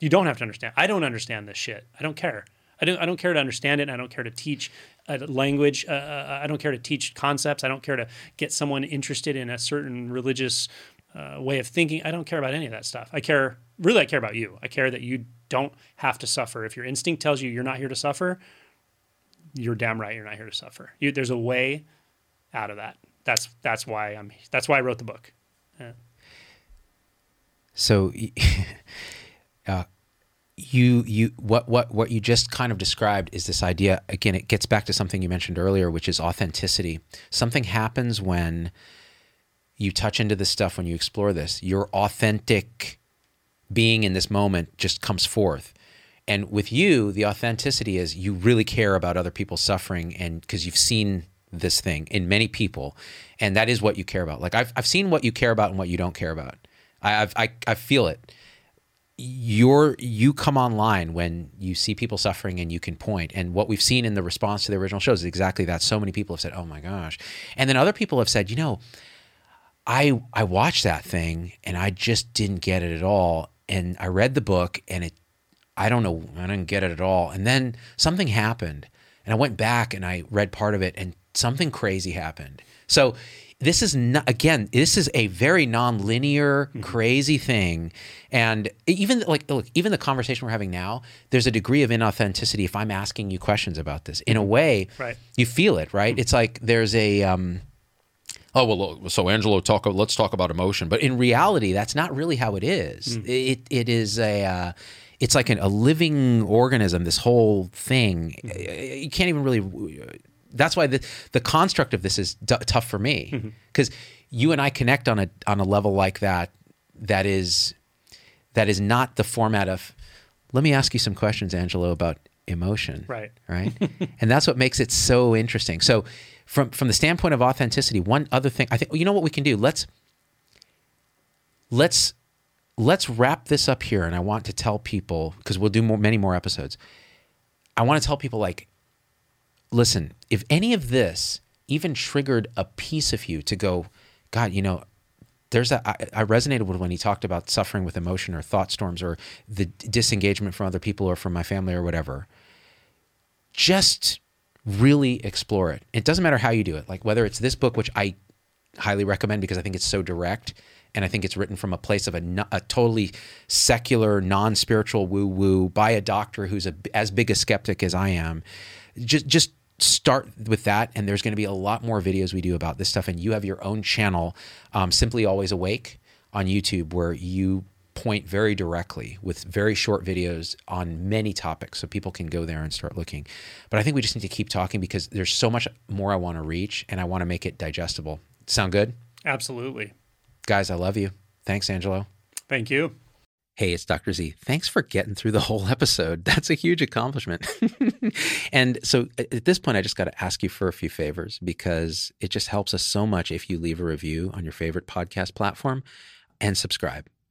You don't have to understand. I don't understand this shit. I don't care. I don't. I don't care to understand it. I don't care to teach a language. Uh, uh, I don't care to teach concepts. I don't care to get someone interested in a certain religious uh, way of thinking. I don't care about any of that stuff. I care. Really, I care about you. I care that you don't have to suffer. If your instinct tells you you're not here to suffer, you're damn right. You're not here to suffer. You, there's a way out of that. That's that's why I'm. That's why I wrote the book. So, uh, you you what what what you just kind of described is this idea again it gets back to something you mentioned earlier which is authenticity something happens when you touch into this stuff when you explore this your authentic being in this moment just comes forth. And with you the authenticity is you really care about other people's suffering and because you've seen this thing in many people and that is what you care about. Like i've, I've seen what you care about and what you don't care about. I, I've, I, I feel it. You're you come online when you see people suffering and you can point. and what we've seen in the response to the original shows is exactly that. So many people have said oh my gosh. And then other people have said you know i i watched that thing and i just didn't get it at all and i read the book and it i don't know i didn't get it at all and then something happened and i went back and i read part of it and something crazy happened so this is not again this is a very non-linear mm-hmm. crazy thing and even like look even the conversation we're having now there's a degree of inauthenticity if i'm asking you questions about this in a mm-hmm. way right. you feel it right mm-hmm. it's like there's a um, oh well so angelo talk let's talk about emotion. But in reality that's not really how it is. Mm. it, it is a uh, it's like an, a living organism this whole thing. Mm. you can't even really that's why the the construct of this is d- tough for me. Because mm-hmm. you and I connect on a on a level like that that is that is not the format of let me ask you some questions Angelo about emotion. Right. Right? And that's what makes it so interesting. So from from the standpoint of authenticity one other thing I think you know what we can do let's let's let's wrap this up here and I want to tell people because we'll do more, many more episodes I want to tell people like listen, if any of this even triggered a piece of you to go, God, you know, there's a, I, I resonated with when he talked about suffering with emotion or thought storms or the disengagement from other people or from my family or whatever. Just really explore it. It doesn't matter how you do it. Like whether it's this book, which I highly recommend because I think it's so direct and I think it's written from a place of a, a totally secular, non spiritual woo woo by a doctor who's a, as big a skeptic as I am. Just, just start with that and there's going to be a lot more videos we do about this stuff and you have your own channel um, simply always awake on youtube where you point very directly with very short videos on many topics so people can go there and start looking but i think we just need to keep talking because there's so much more i want to reach and i want to make it digestible sound good absolutely guys i love you thanks angelo thank you Hey, it's Dr. Z. Thanks for getting through the whole episode. That's a huge accomplishment. and so at this point, I just got to ask you for a few favors because it just helps us so much if you leave a review on your favorite podcast platform and subscribe.